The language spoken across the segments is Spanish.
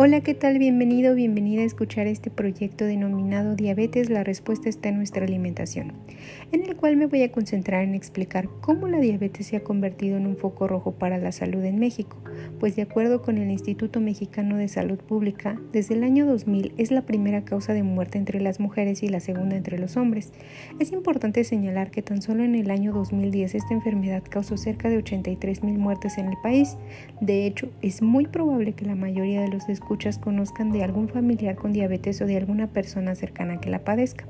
Hola, ¿qué tal? Bienvenido, bienvenida a escuchar este proyecto denominado Diabetes, la respuesta está en nuestra alimentación, en el cual me voy a concentrar en explicar cómo la diabetes se ha convertido en un foco rojo para la salud en México, pues de acuerdo con el Instituto Mexicano de Salud Pública, desde el año 2000 es la primera causa de muerte entre las mujeres y la segunda entre los hombres. Es importante señalar que tan solo en el año 2010 esta enfermedad causó cerca de 83 mil muertes en el país. De hecho, es muy probable que la mayoría de los escuchas conozcan de algún familiar con diabetes o de alguna persona cercana que la padezca.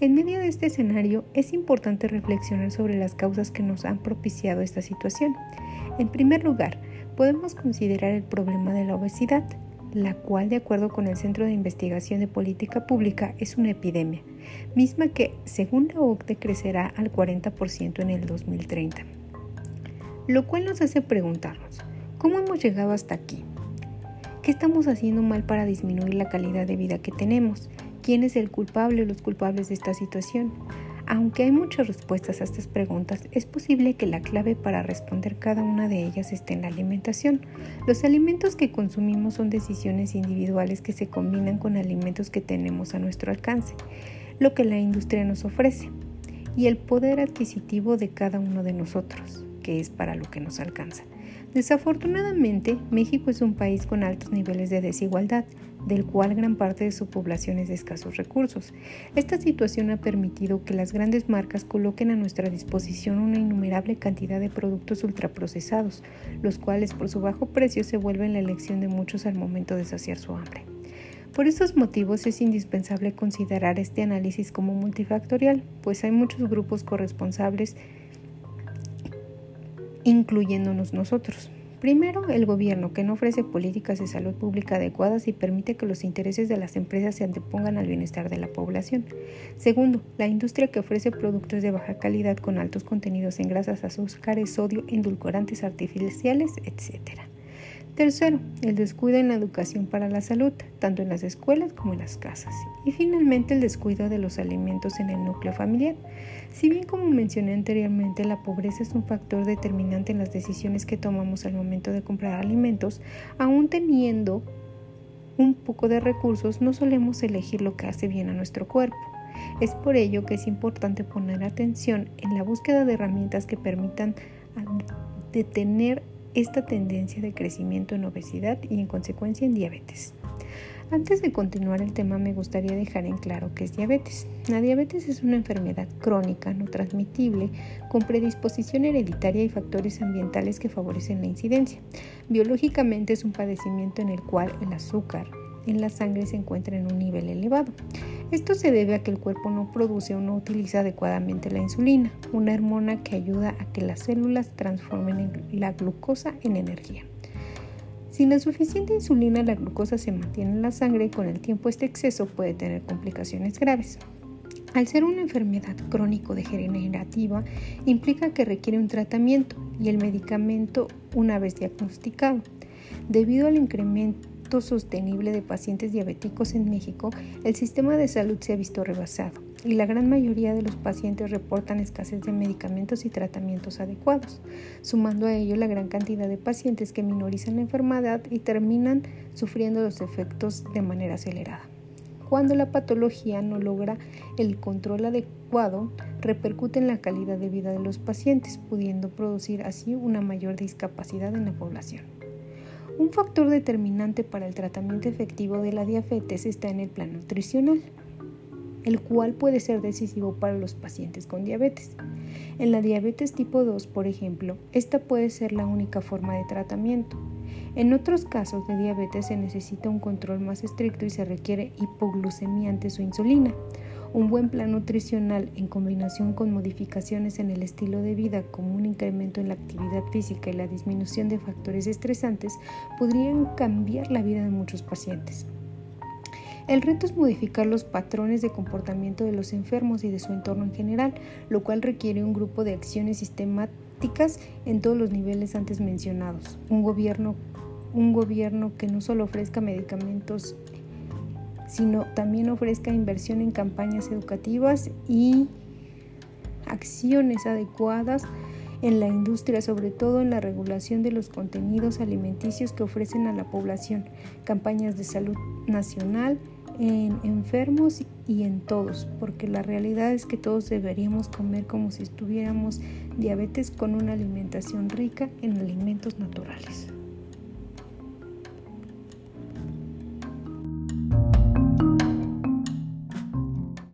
En medio de este escenario es importante reflexionar sobre las causas que nos han propiciado esta situación. En primer lugar, podemos considerar el problema de la obesidad, la cual, de acuerdo con el Centro de Investigación de Política Pública, es una epidemia, misma que, según la OCDE, crecerá al 40% en el 2030. Lo cual nos hace preguntarnos, ¿cómo hemos llegado hasta aquí? ¿Qué estamos haciendo mal para disminuir la calidad de vida que tenemos? ¿Quién es el culpable o los culpables de esta situación? Aunque hay muchas respuestas a estas preguntas, es posible que la clave para responder cada una de ellas esté en la alimentación. Los alimentos que consumimos son decisiones individuales que se combinan con alimentos que tenemos a nuestro alcance, lo que la industria nos ofrece, y el poder adquisitivo de cada uno de nosotros, que es para lo que nos alcanza. Desafortunadamente, México es un país con altos niveles de desigualdad, del cual gran parte de su población es de escasos recursos. Esta situación ha permitido que las grandes marcas coloquen a nuestra disposición una innumerable cantidad de productos ultraprocesados, los cuales por su bajo precio se vuelven la elección de muchos al momento de saciar su hambre. Por estos motivos es indispensable considerar este análisis como multifactorial, pues hay muchos grupos corresponsables incluyéndonos nosotros. Primero, el gobierno, que no ofrece políticas de salud pública adecuadas y permite que los intereses de las empresas se antepongan al bienestar de la población. Segundo, la industria que ofrece productos de baja calidad con altos contenidos en grasas, azúcares, sodio, endulcorantes artificiales, etc. Tercero, el descuido en la educación para la salud, tanto en las escuelas como en las casas. Y finalmente, el descuido de los alimentos en el núcleo familiar. Si bien, como mencioné anteriormente, la pobreza es un factor determinante en las decisiones que tomamos al momento de comprar alimentos, aún teniendo un poco de recursos, no solemos elegir lo que hace bien a nuestro cuerpo. Es por ello que es importante poner atención en la búsqueda de herramientas que permitan detener esta tendencia de crecimiento en obesidad y en consecuencia en diabetes. Antes de continuar el tema me gustaría dejar en claro qué es diabetes. La diabetes es una enfermedad crónica no transmitible con predisposición hereditaria y factores ambientales que favorecen la incidencia. Biológicamente es un padecimiento en el cual el azúcar en la sangre se encuentra en un nivel elevado. Esto se debe a que el cuerpo no produce o no utiliza adecuadamente la insulina, una hormona que ayuda a que las células transformen la glucosa en energía. Sin la suficiente insulina, la glucosa se mantiene en la sangre y con el tiempo este exceso puede tener complicaciones graves. Al ser una enfermedad crónico-degenerativa, implica que requiere un tratamiento y el medicamento una vez diagnosticado. Debido al incremento sostenible de pacientes diabéticos en México, el sistema de salud se ha visto rebasado y la gran mayoría de los pacientes reportan escasez de medicamentos y tratamientos adecuados, sumando a ello la gran cantidad de pacientes que minorizan la enfermedad y terminan sufriendo los efectos de manera acelerada. Cuando la patología no logra el control adecuado, repercute en la calidad de vida de los pacientes, pudiendo producir así una mayor discapacidad en la población. Un factor determinante para el tratamiento efectivo de la diabetes está en el plan nutricional, el cual puede ser decisivo para los pacientes con diabetes. En la diabetes tipo 2, por ejemplo, esta puede ser la única forma de tratamiento. En otros casos de diabetes se necesita un control más estricto y se requiere hipoglucemia ante su insulina. Un buen plan nutricional en combinación con modificaciones en el estilo de vida como un incremento en la actividad física y la disminución de factores estresantes podrían cambiar la vida de muchos pacientes. El reto es modificar los patrones de comportamiento de los enfermos y de su entorno en general, lo cual requiere un grupo de acciones sistemáticas en todos los niveles antes mencionados. Un gobierno, un gobierno que no solo ofrezca medicamentos sino también ofrezca inversión en campañas educativas y acciones adecuadas en la industria, sobre todo en la regulación de los contenidos alimenticios que ofrecen a la población, campañas de salud nacional, en enfermos y en todos, porque la realidad es que todos deberíamos comer como si estuviéramos diabetes con una alimentación rica en alimentos naturales.